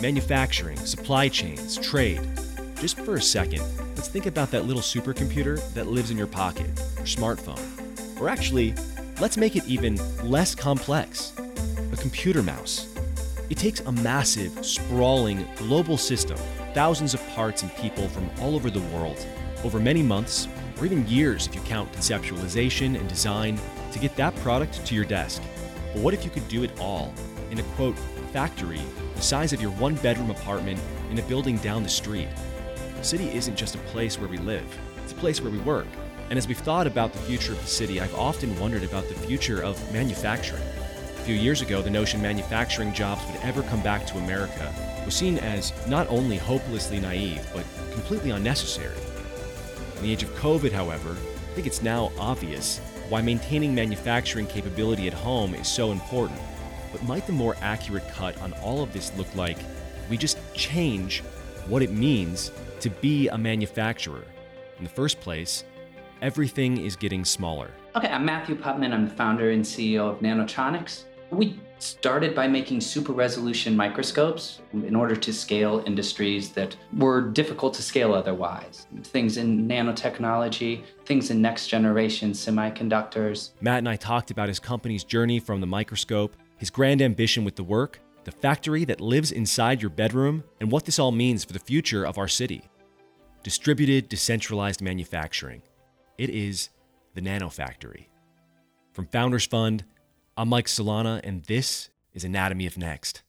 manufacturing, supply chains, trade. Just for a second, let's think about that little supercomputer that lives in your pocket, your smartphone. Or actually, let's make it even less complex a computer mouse. It takes a massive, sprawling, global system, thousands of parts and people from all over the world, over many months, or even years if you count conceptualization and design, to get that product to your desk. But what if you could do it all in a quote, factory the size of your one bedroom apartment in a building down the street? The city isn't just a place where we live, it's a place where we work. And as we've thought about the future of the city, I've often wondered about the future of manufacturing. A few years ago, the notion manufacturing jobs would ever come back to America was seen as not only hopelessly naive, but completely unnecessary. In the age of COVID, however, I think it's now obvious why maintaining manufacturing capability at home is so important. But might the more accurate cut on all of this look like we just change what it means to be a manufacturer? In the first place, everything is getting smaller. Okay, I'm Matthew Putman. I'm the founder and CEO of Nanotronics. We started by making super resolution microscopes in order to scale industries that were difficult to scale otherwise. Things in nanotechnology, things in next generation semiconductors. Matt and I talked about his company's journey from the microscope, his grand ambition with the work, the factory that lives inside your bedroom, and what this all means for the future of our city. Distributed, decentralized manufacturing. It is the Nano Factory. From Founders Fund, I'm Mike Solana, and this is Anatomy of Next.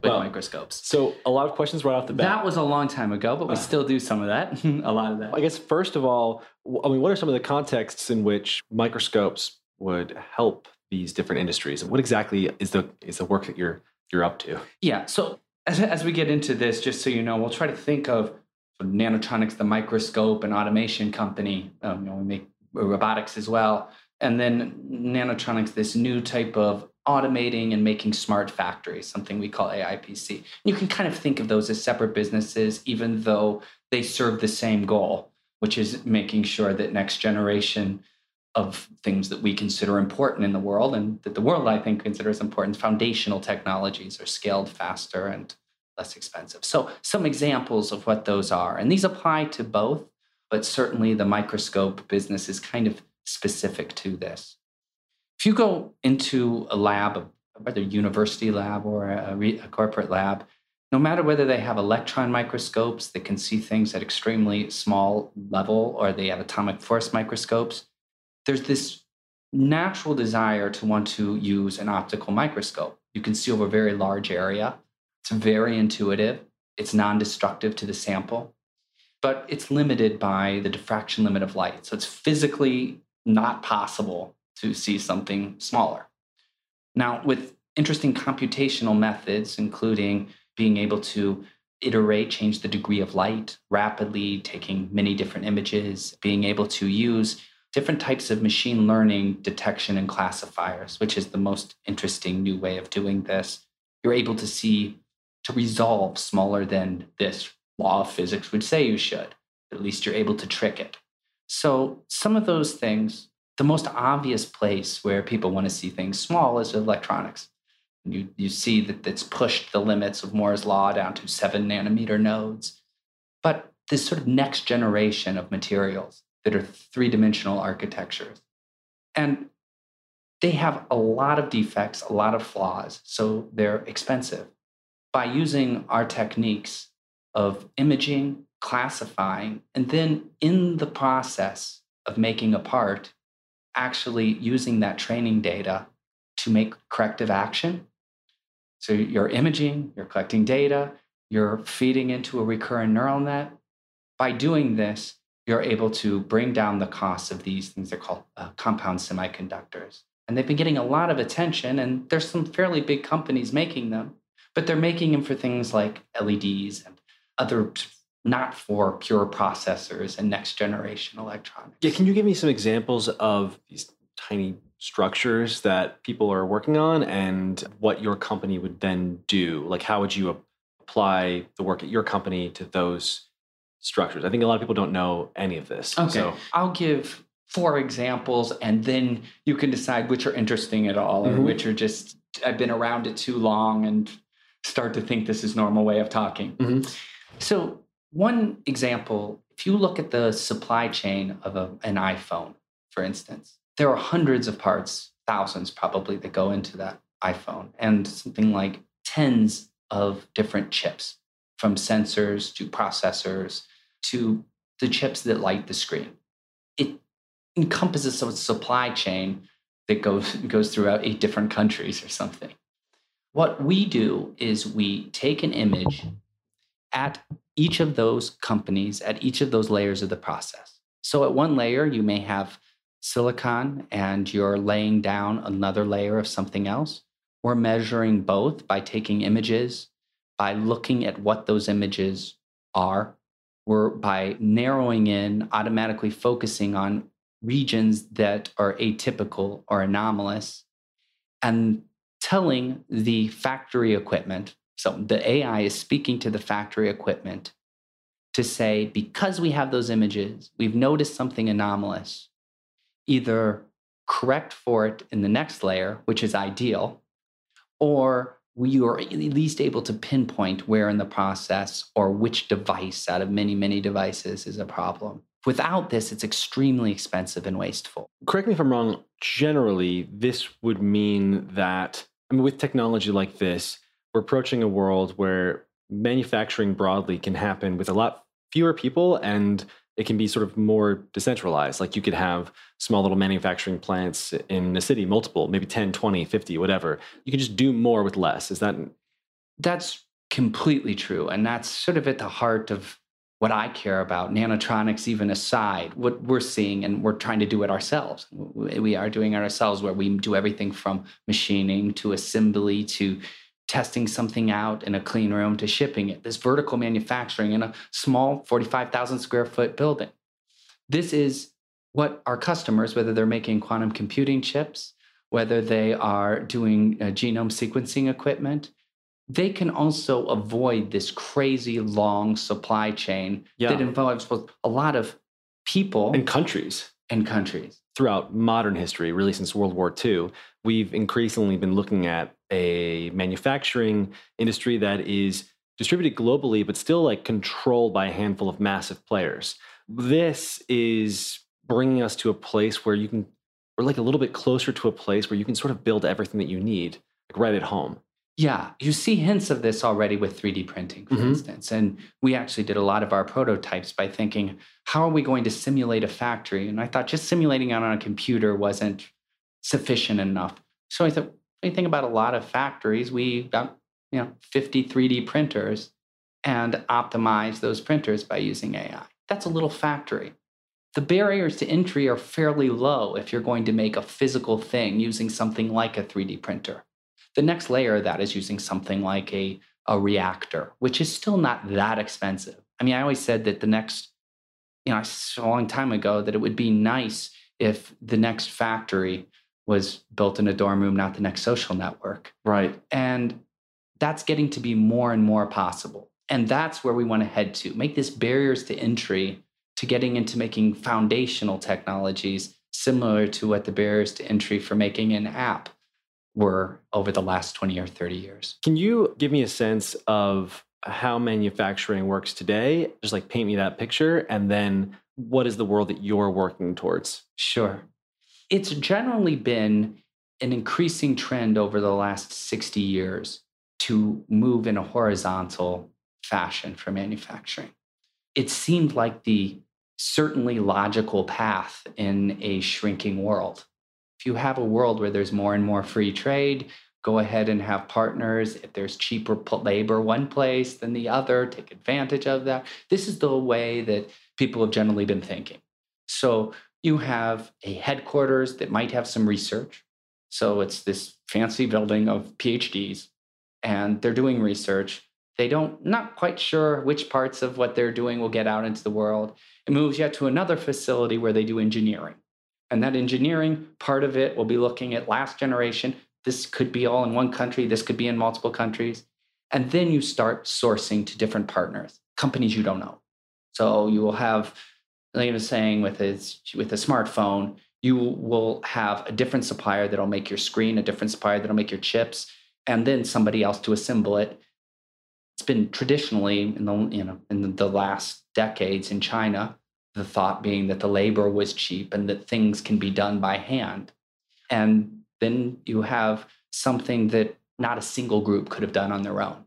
With well, microscopes. So, a lot of questions right off the bat. That was a long time ago, but we ah. still do some of that, a lot of that. I guess, first of all, I mean, what are some of the contexts in which microscopes would help these different industries? What exactly is the is the work that you're you're up to? Yeah. So as, as we get into this, just so you know, we'll try to think of Nanotronics, the microscope and automation company. Um, you know, we make robotics as well and then nanotronics this new type of automating and making smart factories something we call aipc you can kind of think of those as separate businesses even though they serve the same goal which is making sure that next generation of things that we consider important in the world and that the world i think considers important. Foundational technologies are scaled faster and less expensive. So some examples of what those are. And these apply to both but certainly the microscope business is kind of specific to this. If you go into a lab, whether university lab or a, a corporate lab, no matter whether they have electron microscopes that can see things at extremely small level or they have atomic force microscopes, there's this natural desire to want to use an optical microscope. You can see over a very large area. It's very intuitive. It's non-destructive to the sample, but it's limited by the diffraction limit of light. So it's physically not possible to see something smaller. Now, with interesting computational methods, including being able to iterate, change the degree of light rapidly, taking many different images, being able to use different types of machine learning detection and classifiers, which is the most interesting new way of doing this. You're able to see to resolve smaller than this law of physics would say you should. At least you're able to trick it. So, some of those things, the most obvious place where people want to see things small is electronics. You, you see that it's pushed the limits of Moore's law down to seven nanometer nodes. But this sort of next generation of materials that are three dimensional architectures. And they have a lot of defects, a lot of flaws, so they're expensive. By using our techniques of imaging, classifying, and then in the process of making a part, actually using that training data to make corrective action. So you're imaging, you're collecting data, you're feeding into a recurrent neural net. By doing this, you're able to bring down the costs of these things. They're called uh, compound semiconductors. And they've been getting a lot of attention, and there's some fairly big companies making them, but they're making them for things like LEDs and other not for pure processors and next generation electronics. Yeah, can you give me some examples of these tiny structures that people are working on and what your company would then do? Like, how would you apply the work at your company to those structures? I think a lot of people don't know any of this. Okay. So. I'll give four examples and then you can decide which are interesting at all or mm-hmm. which are just, I've been around it too long and start to think this is normal way of talking. Mhm. So one example, if you look at the supply chain of a, an iPhone, for instance, there are hundreds of parts, thousands probably, that go into that iPhone, and something like tens of different chips, from sensors to processors to the chips that light the screen. It encompasses a supply chain that goes goes throughout eight different countries or something. What we do is we take an image at each of those companies, at each of those layers of the process. So at one layer, you may have silicon and you're laying down another layer of something else. We're measuring both by taking images, by looking at what those images are. We're by narrowing in, automatically focusing on regions that are atypical or anomalous, and telling the factory equipment. So the AI is speaking to the factory equipment to say, because we have those images, we've noticed something anomalous, either correct for it in the next layer, which is ideal, or you are at least able to pinpoint where in the process or which device out of many, many devices is a problem. Without this, it's extremely expensive and wasteful. Correct me if I'm wrong. Generally, this would mean that, I mean, with technology like this, we're approaching a world where manufacturing broadly can happen with a lot fewer people and it can be sort of more decentralized. Like you could have small little manufacturing plants in a city, multiple, maybe 10, 20, 50, whatever. You can just do more with less. Is that That's completely true. And that's sort of at the heart of what I care about, nanotronics even aside, what we're seeing, and we're trying to do it ourselves. We are doing ourselves where we do everything from machining to assembly to testing something out in a clean room to shipping it. This vertical manufacturing in a small 45,000 square foot building. This is what our customers, whether they're making quantum computing chips, whether they are doing uh, genome sequencing equipment, they can also avoid this crazy long supply chain Yeah. that involves a lot of people in countries? And countries. throughout modern history, really since World War II, we've increasingly been looking at a manufacturing industry that is distributed globally, but still like controlled by a handful of massive players. This is bringing us to a place where you can, we're like a little bit closer to a place where you can sort of build everything that you need, like right at home. Yeah, you see hints of this already with 3D printing, for Mhm. instance. And we actually did a lot of our prototypes by thinking, how are we going to simulate a factory? And I thought just simulating it on a computer wasn't sufficient enough. So I thought, when you think about a lot of factories, we got you know 50 3D printers and optimize those printers by using AI. That's a little factory. The barriers to entry are fairly low if you're going to make a physical thing using something like a 3D printer. The next layer of that is using something like a, a reactor, which is still not that expensive. I mean, I always said that the next, you know, a long time ago that it would be nice if the next factory was built in a dorm room, not the next social network. Right. And that's getting to be more and more possible. And that's where we want to head to make this barriers to entry to getting into making foundational technologies similar to what the barriers to entry for making an app were over the last 20 or 30 years. Can you give me a sense of how manufacturing works today? Just like paint me that picture. And then what is the world that you're working towards? Sure. It's generally been an increasing trend over the last 60 years to move in a horizontal fashion for manufacturing. It seemed like the certainly logical path in a shrinking world. If you have a world where there's more and more free trade, go ahead and have partners. If there's cheaper labor one place than the other, take advantage of that. This is the way that people have generally been thinking. So you have a headquarters that might have some research. So it's this fancy building of PhDs, and they're doing research. They don't, not quite sure which parts of what they're doing will get out into the world. It moves yet to another facility where they do engineering. And that engineering, part of it will be looking at last generation. This could be all in one country, this could be in multiple countries. And then you start sourcing to different partners, companies you don't know. So you will have, like I was saying, with a, with a smartphone, you will have a different supplier that'll make your screen, a different supplier that'll make your chips, and then somebody else to assemble it. it's been traditionally in the you know in the last decades in China, the thought being that the labor was cheap and that things can be done by hand. And then you have something that not a single group could have done on their own.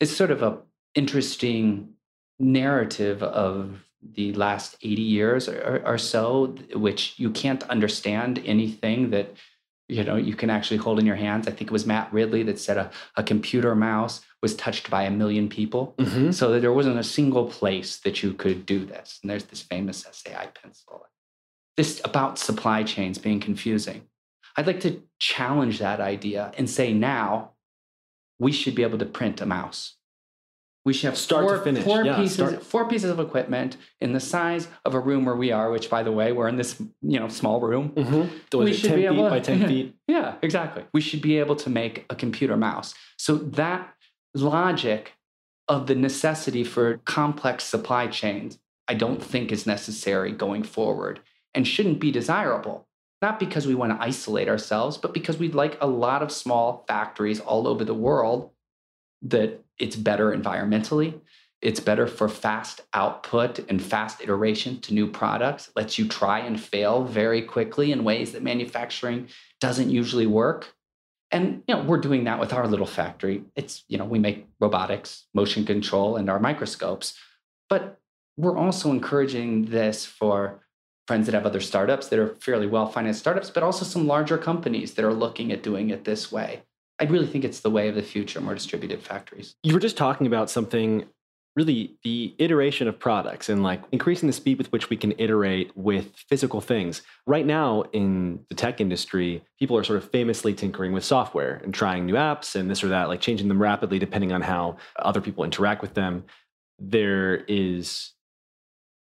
It's sort of a interesting narrative of the last 80 years or, or, so, which you can't understand anything that you know you can actually hold in your hands. I think it was Matt Ridley that said a, a computer mouse was touched by a million people. Mm-hmm. So that there wasn't a single place that you could do this. And there's this famous essay SAI pencil. This about supply chains being confusing. I'd like to challenge that idea and say now we should be able to print a mouse. We should have start four, to finish. Four yeah, pieces, start. four pieces of equipment in the size of a room where we are. Which, by the way, we're in this you know small room. Mm-hmm. We should 10 be able, feet by ten yeah, feet. Yeah, exactly. We should be able to make a computer mouse. So that logic of the necessity for complex supply chains, I don't think is necessary going forward and shouldn't be desirable. Not because we want to isolate ourselves, but because we'd like a lot of small factories all over the world that it's better environmentally. It's better for fast output and fast iteration to new products. Lets you try and fail very quickly in ways that manufacturing doesn't usually work. And you know, we're doing that with our little factory. It's, you know, we make robotics, motion control, and our microscopes. But we're also encouraging this for friends that have other startups that are fairly well financed startups, but also some larger companies that are looking at doing it this way. I really think it's the way of the future, more distributed factories. You were just talking about something really the iteration of products and like increasing the speed with which we can iterate with physical things. Right now in the tech industry, people are sort of famously tinkering with software and trying new apps and this or that, like changing them rapidly depending on how other people interact with them. There is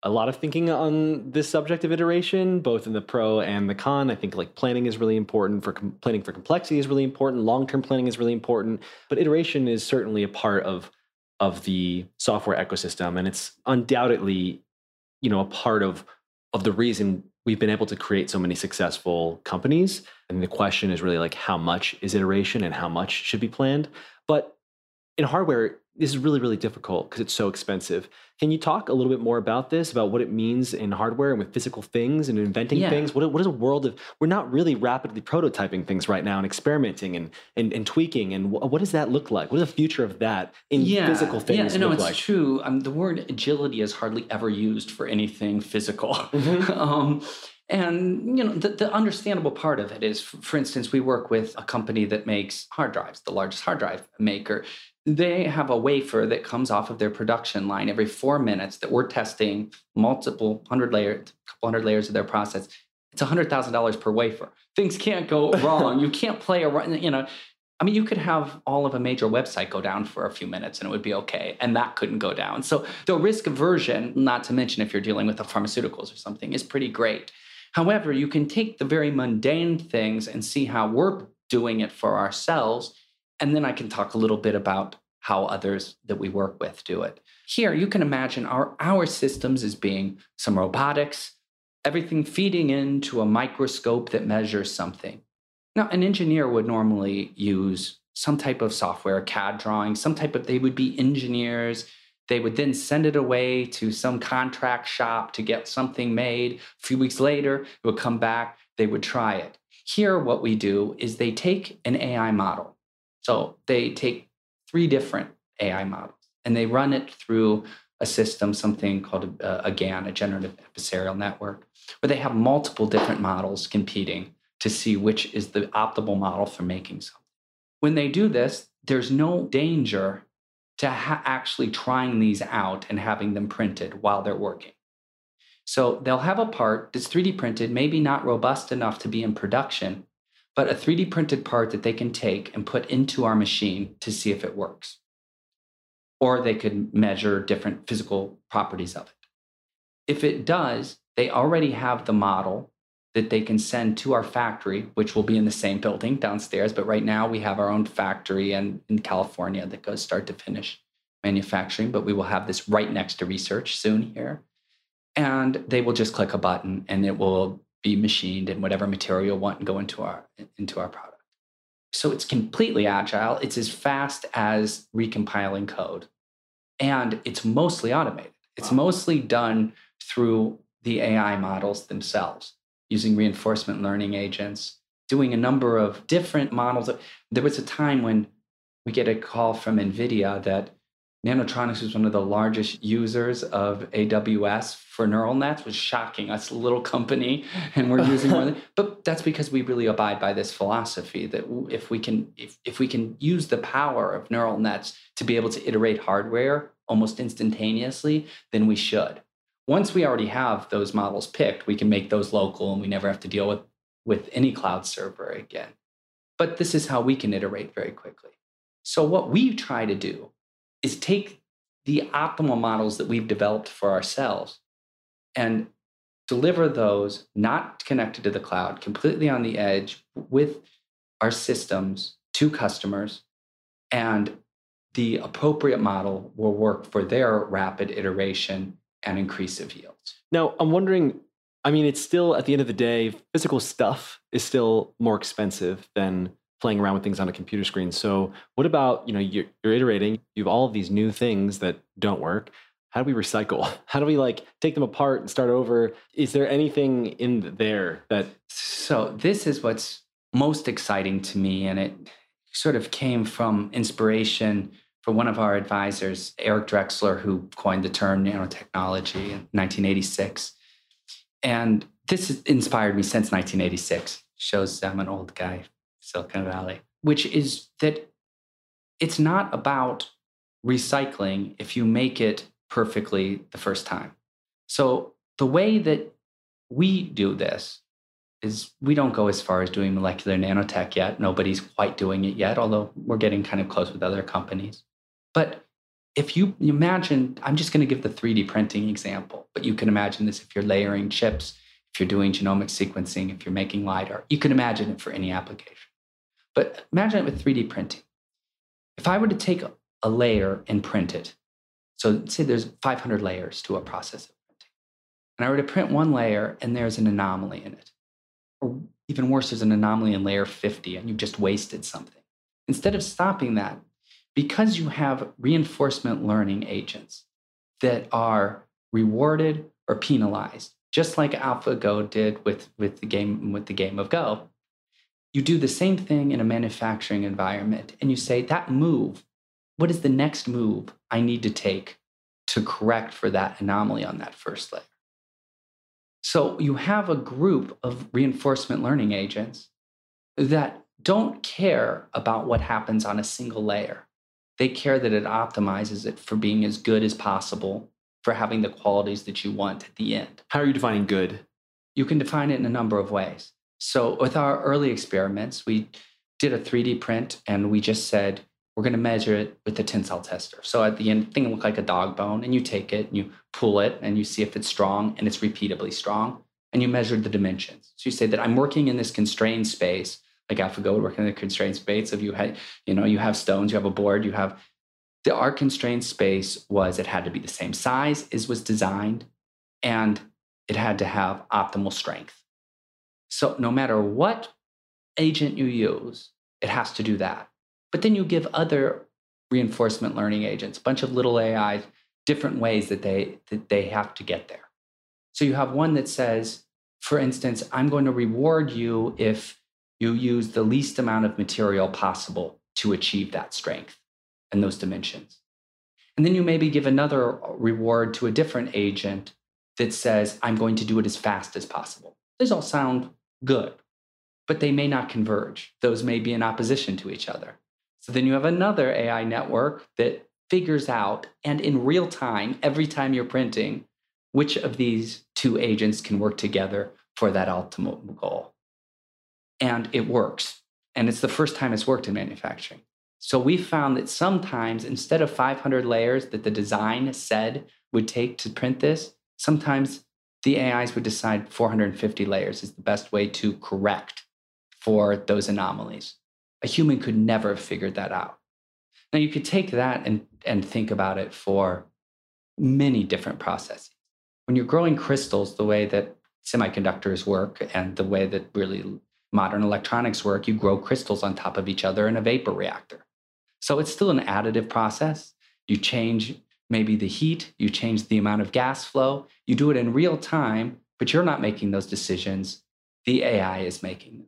a lot of thinking on this subject of iteration, both in the pro and the con. I think like planning is really important for com- planning for complexity is really important. Long term planning is really important, but iteration is certainly a part of of the software ecosystem, and it's undoubtedly, you know, a part of of the reason we've been able to create so many successful companies. And the question is really like how much is iteration and how much should be planned. But in hardware, this is really really difficult because it's so expensive. Can you talk a little bit more about this about what it means in hardware and with physical things and inventing yeah. things? What, what is a world of we're not really rapidly prototyping things right now and experimenting and and, and tweaking and what does that look like? What is the future of that in yeah. physical things yeah, no, look it's like? true. Um, the word agility is hardly ever used for anything physical. Mm-hmm. um, and you know the, the, understandable part of it is for instance we work with a company that makes hard drives the largest hard drive maker they have a wafer that comes off of their production line every four minutes that we're testing multiple hundred layers, couple hundred layers of their process. It's $100,000 per wafer. Things can't go wrong. you can't play around, you know. I mean, you could have all of a major website go down for a few minutes and it would be okay, and that couldn't go down. So the risk aversion, not to mention if you're dealing with the pharmaceuticals or something, is pretty great. However, you can take the very mundane things and see how we're doing it for ourselves and then I can talk a little bit about how others that we work with do it. Here, you can imagine our, our systems as being some robotics, everything feeding into a microscope that measures something. Now, an engineer would normally use some type of software, CAD drawing, some type of, they would be engineers. They would then send it away to some contract shop to get something made. A few weeks later, it would come back, they would try it. Here, what we do is they take an AI model so they take three different AI models and they run it through a system, something called uh, a, a GAN, a generative adversarial network, where they have multiple different models competing to see which is the optimal model for making something. When they do this, there's no danger to ha- actually trying these out and having them printed while they're working. So they'll have a part that's 3D printed, maybe not robust enough to be in production, but a 3D printed part that they can take and put into our machine to see if it works. Or they could measure different physical properties of it. If it does, they already have the model that they can send to our factory, which will be in the same building downstairs. But right now, we have our own factory in, in California that goes start to finish manufacturing. But we will have this right next to research soon here. And they will just click a button and it will be machined in whatever material want and go into our into our product. So it's completely agile. It's as fast as recompiling code. And it's mostly automated. It's wow. mostly done through the AI models themselves using reinforcement learning agents, doing a number of different models. There was a time when we get a call from NVIDIA that Nanotronics was one of the largest users of AWS for neural nets, was shocking. Us a little company, and we're using more. Than, but that's because we really abide by this philosophy that if we can, if, if we can use the power of neural nets to be able to iterate hardware almost instantaneously, then we should. Once we already have those models picked, we can make those local, and we never have to deal with with any cloud server again. But this is how we can iterate very quickly. So what we try to do is take the optimal models that we've developed for ourselves and deliver those not connected to the cloud, completely on the edge with our systems to customers. And the appropriate model will work for their rapid iteration and increase of yields. Now, I'm wondering I mean, it's still at the end of the day, physical stuff is still more expensive than playing around with things on a computer screen. So what about, you know, you're, you're iterating, you have all of these new things that don't work. How do we recycle? How do we like take them apart and start over? Is there anything in there that So this is what's most exciting to me and it sort of came from inspiration from one of our advisors, Eric Drexler, who coined the term nanotechnology in 1986. And this inspired me since 1986. Shows I'm an old guy Silicon Valley, which is that it's not about recycling if you make it perfectly the first time. So the way that we do this is we don't go as far as doing molecular nanotech yet. Nobody's quite doing it yet, although we're getting kind of close with other companies. But if you imagine, I'm just going to give the 3D printing example, but you can imagine this if you're layering chips, if you're doing genomic sequencing, if you're making LIDAR, you can imagine it for any application. But imagine it with 3D printing. If I were to take a layer and print it, so say there's 500 layers to a process of printing, and I were to print one layer and there's an anomaly in it, or even worse, there's an anomaly in layer 50 and you've just wasted something. Instead of stopping that, because you have reinforcement learning agents that are rewarded or penalized, just like AlphaGo did with, with the game with the game of Go, you do the same thing in a manufacturing environment and you say, that move, what is the next move I need to take to correct for that anomaly on that first layer? So you have a group of reinforcement learning agents that don't care about what happens on a single layer. They care that it optimizes it for being as good as possible, for having the qualities that you want at the end. How are you defining good? You can define it in a number of ways. So, with our early experiments, we did a 3D print and we just said, we're going to measure it with the tensile tester. So, at the end, thing looked like a dog bone, and you take it and you pull it and you see if it's strong and it's repeatably strong, and you measured the dimensions. So, you say that I'm working in this constrained space, like AlphaGo would work in the constrained space. If you had, you know, you have stones, you have a board, you have the our constrained space was it had to be the same size as was designed, and it had to have optimal strength. So no matter what agent you use, it has to do that. But then you give other reinforcement learning agents, a bunch of little AIs, different ways that they that they have to get there. So you have one that says, for instance, I'm going to reward you if you use the least amount of material possible to achieve that strength and those dimensions. And then you maybe give another reward to a different agent that says, I'm going to do it as fast as possible. These all sound good, but they may not converge. Those may be in opposition to each other. So then you have another AI network that figures out, and in real time, every time you're printing, which of these two agents can work together for that ultimate goal. And it works. And it's the first time it's worked in manufacturing. So we found that sometimes instead of 500 layers that the design said would take to print this, sometimes the AIs would decide 450 layers is the best way to correct for those anomalies. A human could never have figured that out. Now, you could take that and, and think about it for many different processes. When you're growing crystals, the way that semiconductors work and the way that really modern electronics work, you grow crystals on top of each other in a vapor reactor. So it's still an additive process. You change maybe the heat, you change the amount of gas flow, you do it in real time, but you're not making those decisions. The AI is making them.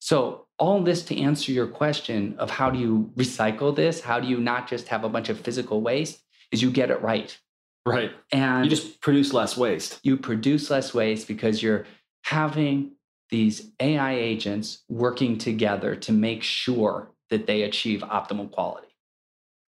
So, all this to answer your question of how do you recycle this? How do you not just have a bunch of physical waste? Is you get it right. Right. And You just produce less waste. you produce less waste because you're having these AI agents working together to make sure that they achieve optimal quality.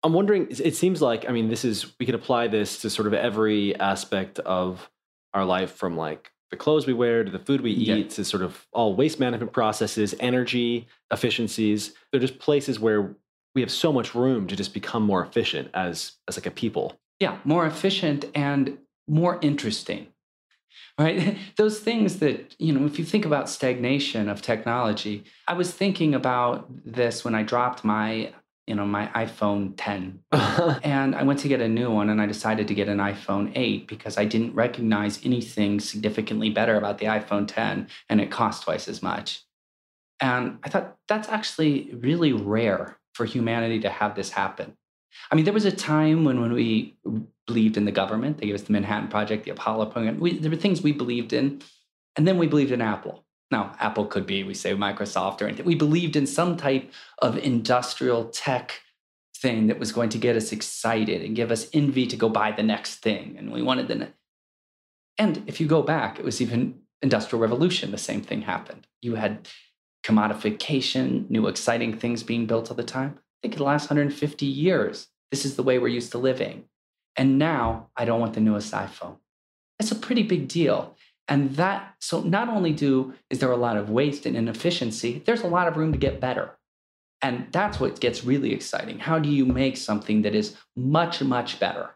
I'm wondering, it seems like, I mean, this is, we could apply this to sort of every aspect of our life from like the clothes we wear to the food we Yeah. eat to sort of all waste management processes, energy efficiencies. They're just places where we have so much room to just become more efficient as, as like a people. Yeah, more efficient and more interesting. Right? Those things that, you know, if you think about stagnation of technology, I was thinking about this when I dropped my, you know, my iPhone 10 And I went to get a new one and I decided to get an iPhone 8 because I didn't recognize anything significantly better about the iPhone 10 and it cost twice as much. And I thought that's actually really rare for humanity to have this happen. I mean, there was a time when, when we believed in the government, they gave us the Manhattan Project, the Apollo program. We, there were things we believed in, and then we believed in Apple. Now, Apple could be, we say Microsoft or anything. We believed in some type of industrial tech thing that was going to get us excited and give us envy to go buy the next thing. And we wanted the ne- And if you go back, it was even industrial revolution, the same thing happened. You had commodification, new exciting things being built all the time. I think in the last 150 years, this is the way we're used to living. And now I don't want the newest iPhone. That's a pretty big deal. And that, so not only do is there a lot of waste and inefficiency, there's a lot of room to get better. And that's what gets really exciting. How do you make something that is much, much better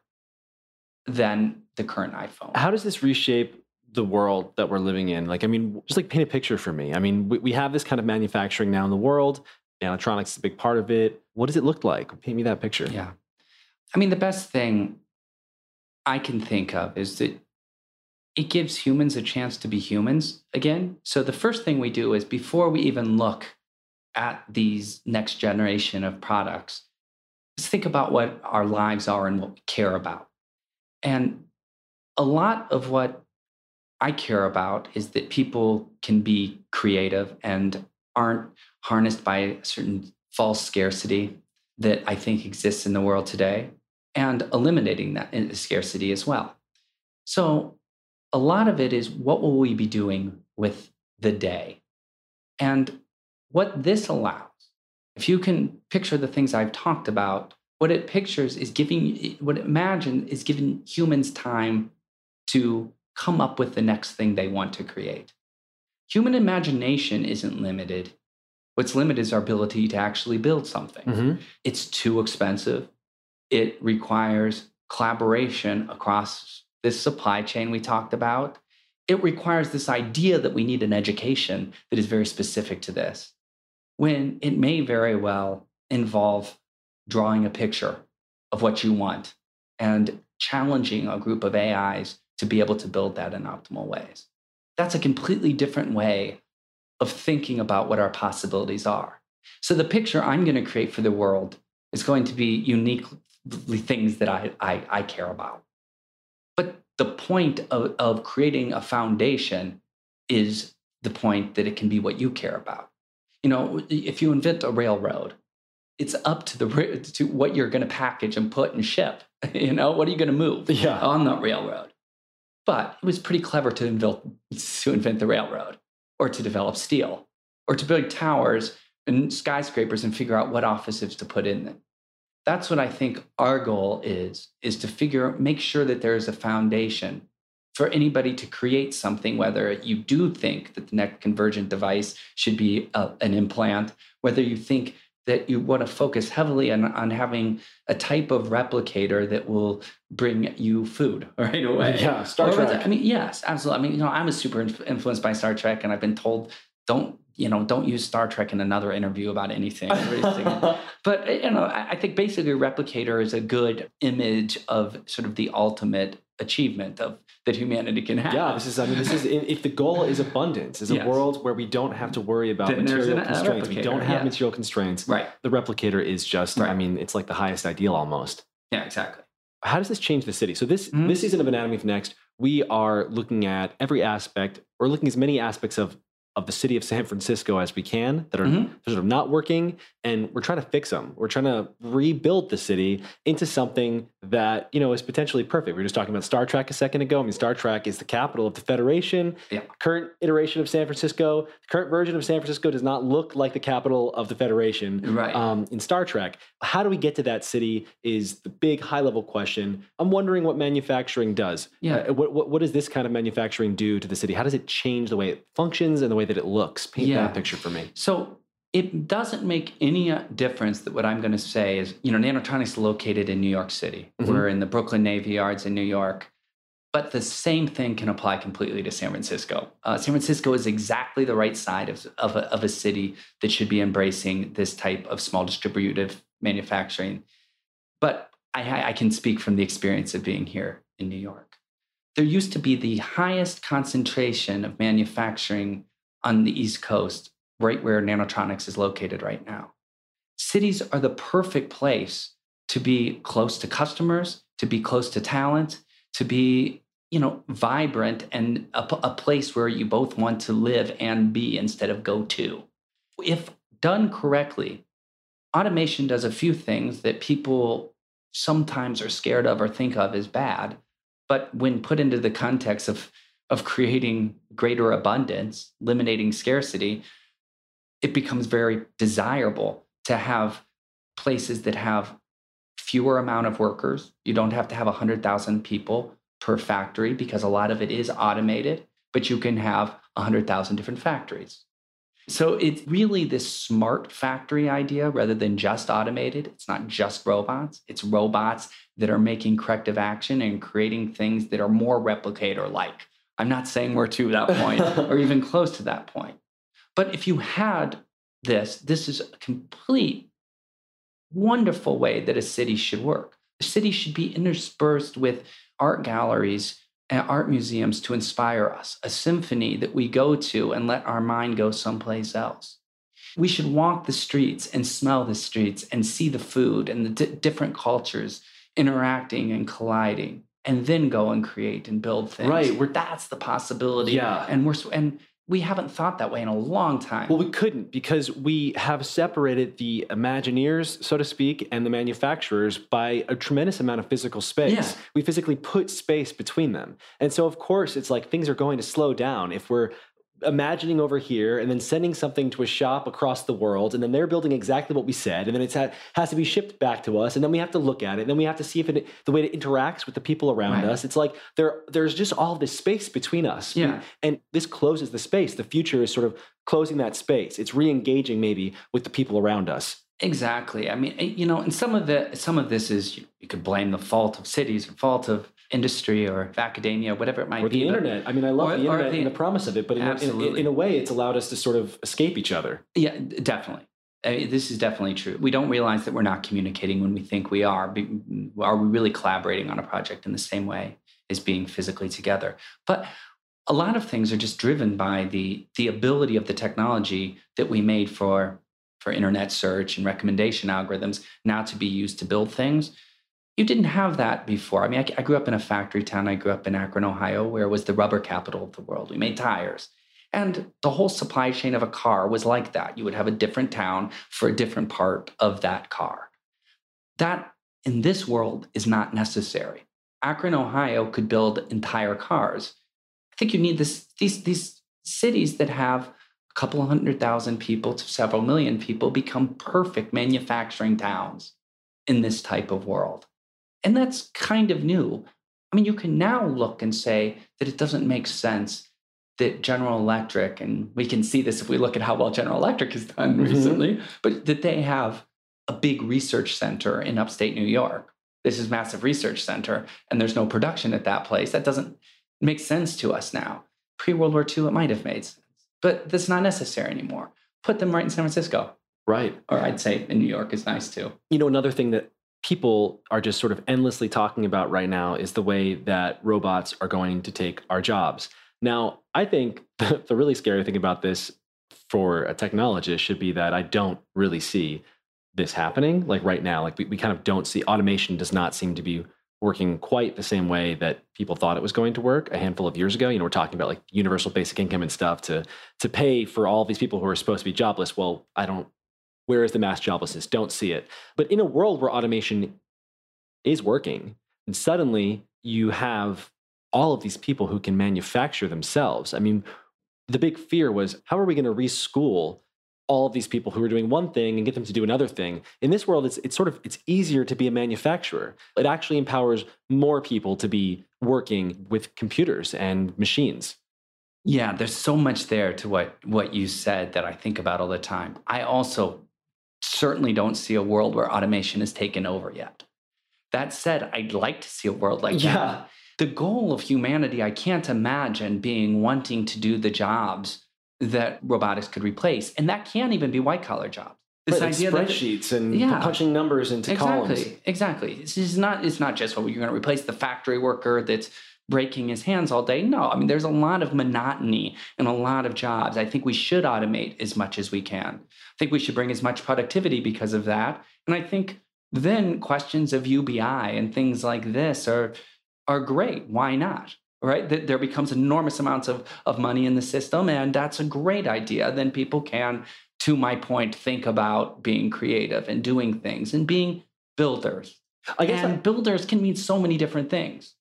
than the current iPhone? How does this reshape the world that we're living in? Like, I mean, just like paint a picture for me. I mean, we, we have this kind of manufacturing now in the world. Electronics is a big part of it. What does it look like? Paint me that picture. Yeah. I mean, the best thing I can think of is that it gives humans a chance to be humans again. So the first thing we do is before we even look at these next generation of products, let's think about what our lives are and what we care about. And a lot of what I care about is that people can be creative and aren't harnessed by a certain false scarcity that I think exists in the world today and eliminating that scarcity as well. So, a lot of it is what will we be doing with the day? And what this allows, if you can picture the things I've talked about, what it pictures is giving, what it imagines is giving humans time to come up with the next thing they want to create. Human imagination isn't limited. What's limited is our ability to actually build something. Mhm. It's too expensive. It requires collaboration across this supply chain we talked about. It requires this idea that we need an education that is very specific to this, when it may very well involve drawing a picture of what you want and challenging a group of AIs to be able to build that in optimal ways. That's a completely different way of thinking about what our possibilities are. So the picture I'm going to create for the world is going to be uniquely things that I, I, I care about. But the point of, of creating a foundation is the point that it can be what you care about. You know, if you invent a railroad, it's up to the to what you're going to package and put and ship. You know, what are you going to move Yeah. on the railroad? But it was pretty clever to invent to invent the railroad, or to develop steel, or to build towers and skyscrapers and figure out what offices to put in them. That's what I think our goal is: is to figure, make sure that there is a foundation for anybody to create something. Whether you do think that the next convergent device should be a, an implant, whether you think that you want to focus heavily on, on having a type of replicator that will bring you food right away. Yeah, Star Trek. I mean, yes, absolutely. I mean, you know, I was super influenced by Star Trek, and I've been told don't, you know, don't use Star Trek in another interview about anything. but you know, I, I think basically replicator is a good image of sort of the ultimate achievement of that humanity can have. Yeah, this is. I mean, this is. If the goal is abundance, is a Yes. world where we don't have to worry about Then material an- constraints. We don't have yeah. material constraints. Right. The replicator is just. I mean, it's like the highest ideal almost. Yeah, exactly. How does this change the city? So this Mhm. this season of Anatomy of Next, we are looking at every aspect, or looking as many aspects of of the city of San Francisco as we can that are Mhm. sort of not working, and we're trying to fix them. We're trying to rebuild the city into something that you know is potentially perfect. We were just talking about Star Trek a second ago. I mean, Star Trek is the capital of the Federation. Yeah. Current iteration of San Francisco, the current version of San Francisco does not look like the capital of the Federation Right. um, in Star Trek. How do we get to that city is the big high level question. I'm wondering what manufacturing does. Yeah. Uh, what, what, what does this kind of manufacturing do to the city? How does it change the way it functions and the way that it looks? Paint Yeah. that picture for me. So it doesn't make any uh, difference that what I'm going to say is, you know, Nanotronics is located in New York City. Mhm. We're in the Brooklyn Navy Yards in New York. But the same thing can apply completely to San Francisco. Uh, San Francisco is exactly the right side of, of, a, of a city that should be embracing this type of small distributive manufacturing. But I, I can speak from the experience of being here in New York. There used to be the highest concentration of manufacturing on the East Coast, right where Nanotronics is located right now. Cities are the perfect place to be close to customers, to be close to talent, to be you know vibrant and a place where you both want to live and be instead of go to. If done correctly, automation does a few things that people sometimes are scared of or think of as bad, but when put into the context of of creating greater abundance, eliminating scarcity, it becomes very desirable to have places that have fewer amount of workers. You don't have to have 100,000 people per factory because a lot of it is automated, but you can have 100,000 different factories. So it's really this smart factory idea rather than just automated. It's not just robots, it's robots that are making corrective action and creating things that are more replicator like. I'm not saying we're to that point or even close to that point. But if you had this, this is a complete wonderful way that a city should work. A city should be interspersed with art galleries and art museums to inspire us, a symphony that we go to and let our mind go someplace else. We should walk the streets and smell the streets and see the food and the di- different cultures interacting and colliding, and then go and create and build things. Right, we're- that's the possibility. Yeah. and we're and we haven't thought that way in a long time. Well, we couldn't because we have separated the Imagineers, so to speak, and the manufacturers by a tremendous amount of physical space. Yeah. We physically put space between them. And so, of course, it's like things are going to slow down if we're imagining over here and then sending something to a shop across the world and then they're building exactly what we said and then it has to be shipped back to us and then we have to look at it and then we have to see if it the way it interacts with the people around Right. us it's like there there's just all this space between us Yeah. and this closes the space the future is sort of closing that space it's re-engaging maybe with the people around us Exactly. I mean, eh, you know, and some of the some of this is you, you could blame the fault of cities or fault of industry or academia, whatever it might or be. the but- internet i mean i love Or- the internet the- and the promise of it but in a, in, in a way it's allowed us to sort of escape each other Yeah, definitely. I mean, this is definitely true. We don't realize that we're not communicating when we think we are. Are we really collaborating on a project in the same way as being physically together? But a lot of things are just driven by the the ability of the technology that we made for for internet search and recommendation algorithms now to be used to build things. You didn't have that before. I mean, I, I grew up in a factory town. I grew up in Akron, Ohio, where it was the rubber capital of the world. We made tires. And the whole supply chain of a car was like that. You would have a different town for a different part of that car. That in this world is not necessary. Akron, Ohio could build entire cars. I think you need this, these, these cities that have a couple hundred thousand people to several million people become perfect manufacturing towns in this type of world. And that's kind of new. I mean, you can now look and say that it doesn't make sense that General Electric, and we can see this if we look at how well General Electric has done Mhm. recently, but that they have a big research center in upstate New York. This is massive research center, and there's no production at that place. That doesn't make sense to us now. Pre World War II, it might have made sense, but that's not necessary anymore. Put them right in San Francisco, right or I'd say in New York is nice too. you know another thing that people are just sort of endlessly talking about right now is the way that robots are going to take our jobs. Now, I think the, really scary thing about this for a technologist should be that I don't really see this happening like right now. Like we, we kind of don't see automation does not seem to be working quite the same way that people thought it was going to work a handful of years ago. You know, we're talking about like universal basic income and stuff to to pay for all these people who are supposed to be jobless. Well, I don't where is the mass joblessness? Don't see it. But in a world where automation is working, and suddenly you have all of these people who can manufacture themselves. I mean, the big fear was how are we going to reschool all of these people who are doing one thing and get them to do another thing in this world it's, it's sort of it's easier to be a manufacturer it actually empowers more people to be working with computers and machines yeah there's so much there to what what you said that i think about all the time i also certainly don't see a world where automation is taken over yet that said i'd like to see a world like yeah. that the goal of humanity i can't imagine being wanting to do the jobs that robotics could replace. And that can't even be white collar jobs. This right, idea like spreadsheets that, and yeah, punching numbers into exactly, columns. Exactly. It's not it's not just what you're going to replace the factory worker that's breaking his hands all day. No, I mean there's a lot of monotony and a lot of jobs. I think we should automate as much as we can. I think we should bring as much productivity because of that. And I think then questions of UBI and things like this are are great. Why not? right? That there becomes enormous amounts of, of money in the system, and that's a great idea. Then people can, to my point, think about being creative and doing things and being builders. I guess and builders can mean so many different things.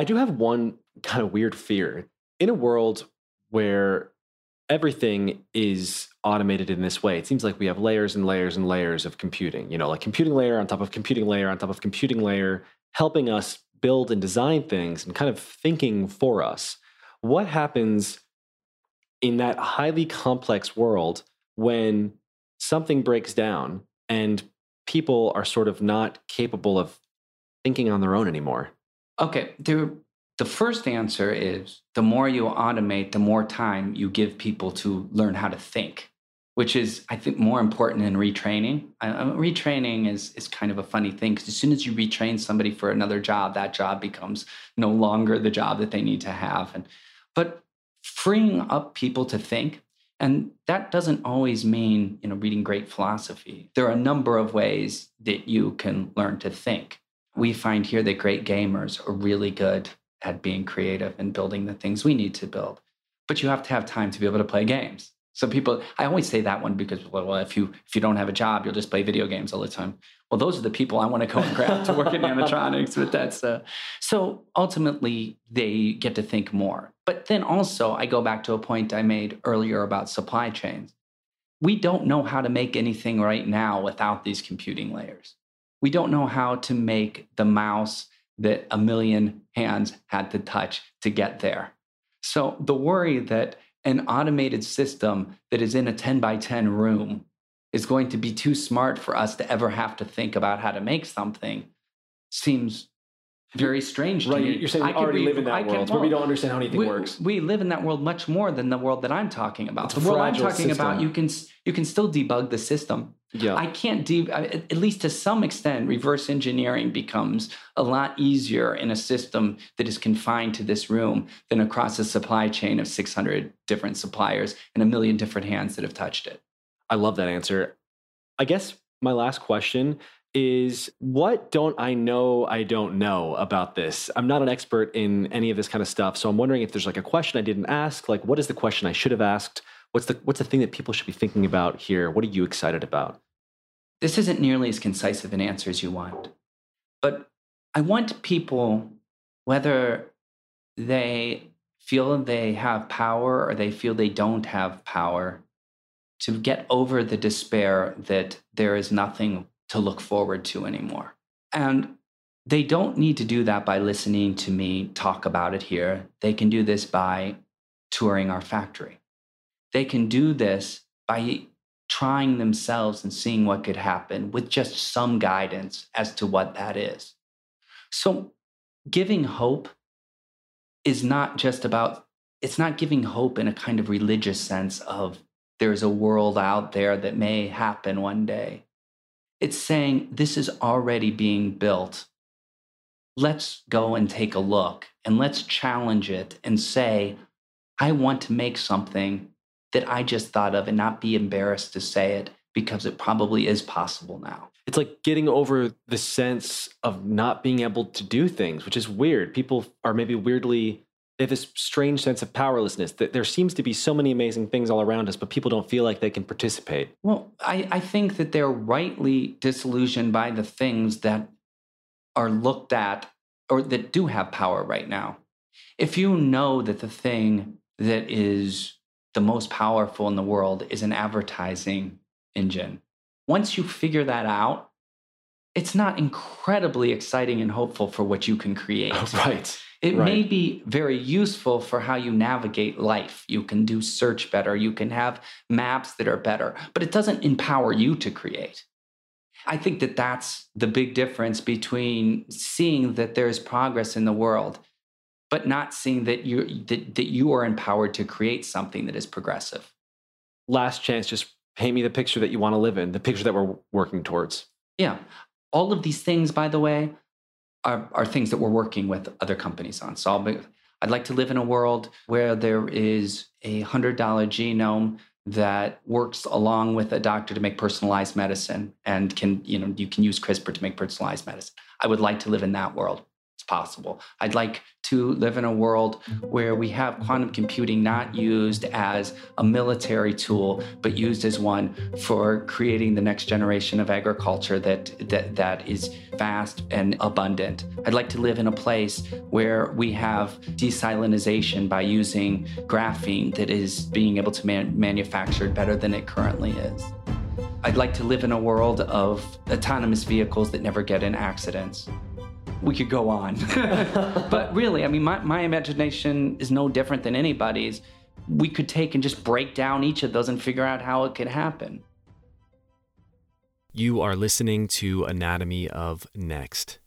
I do have one kind of weird fear. In a world where everything is automated in this way. It seems like we have layers and layers and layers of computing, you know, like computing layer on top of computing layer on top of computing layer, helping us build and design things and kind of thinking for us. What happens in that highly complex world when something breaks down and people are sort of not capable of thinking on their own anymore? Okay, there, the first answer is the more you automate, the more time you give people to learn how to think which is I think more important than retraining. Uh, retraining is is kind of a funny thing because as soon as you retrain somebody for another job, that job becomes no longer the job that they need to have. And but freeing up people to think, and that doesn't always mean you know reading great philosophy. There are a number of ways that you can learn to think. We find here that great gamers are really good at being creative and building the things we need to build. But you have to have time to be able to play games. So people, I always say that one because, well, if you if you don't have a job, you'll just play video games all the time. Well, those are the people I want to go and grab to work in animatronics. But that's uh, so ultimately they get to think more. But then also, I go back to a point I made earlier about supply chains. We don't know how to make anything right now without these computing layers. We don't know how to make the mouse that a million hands had to touch to get there. So the worry that an automated system that is in a 10 by 10 room is going to be too smart for us to ever have to think about how to make something seems very strange right, me. You're saying we already live in that I world where we don't understand how anything we, works. We live in that world much more than the world that I'm talking about. It's the world I'm talking system. about, you can you can still debug the system. Yeah. I can't de at least to some extent reverse engineering becomes a lot easier in a system that is confined to this room than across a supply chain of 600 different suppliers and a million different hands that have touched it. I love that answer. I guess my last question is what don't I know I don't know about this? I'm not an expert in any of this kind of stuff, so I'm wondering if there's like a question I didn't ask, like what is the question I should have asked? What's the what's the thing that people should be thinking about here? What are you excited about? This isn't nearly as concise of an answer as you want. But I want people whether they feel they have power or they feel they don't have power to get over the despair that there is nothing to look forward to anymore. And they don't need to do that by listening to me talk about it here. They can do this by touring our factory. They can do this by trying themselves and seeing what could happen with just some guidance as to what that is. So, giving hope is not just about, it's not giving hope in a kind of religious sense of there's a world out there that may happen one day. It's saying this is already being built. Let's go and take a look and let's challenge it and say, I want to make something that I just thought of and not be embarrassed to say it because it probably is possible now. It's like getting over the sense of not being able to do things, which is weird. People are maybe weirdly they have this strange sense of powerlessness that there seems to be so many amazing things all around us, but people don't feel like they can participate. Well, I, I think that they're rightly disillusioned by the things that are looked at or that do have power right now. If you know that the thing that is the most powerful in the world is an advertising engine, once you figure that out, it's not incredibly exciting and hopeful for what you can create. right. It right. may be very useful for how you navigate life. You can do search better, you can have maps that are better, but it doesn't empower you to create. I think that that's the big difference between seeing that there's progress in the world, but not seeing that you that, that you are empowered to create something that is progressive. Last chance, just paint me the picture that you want to live in, the picture that we're working towards. Yeah. All of these things, by the way, are, are things that we're working with other companies on. So be, I'd like to live in a world where there is a $100 genome that works along with a doctor to make personalized medicine and can, you know, you can use CRISPR to make personalized medicine. I would like to live in that world possible. I'd like to live in a world where we have quantum computing not used as a military tool, but used as one for creating the next generation of agriculture that, that, that is fast and abundant. I'd like to live in a place where we have desalinization by using graphene that is being able to man- manufacture better than it currently is. I'd like to live in a world of autonomous vehicles that never get in accidents we could go on. but really, I mean, my, my imagination is no different than anybody's. We could take and just break down each of those and figure out how it could happen. You are listening to Anatomy of Next.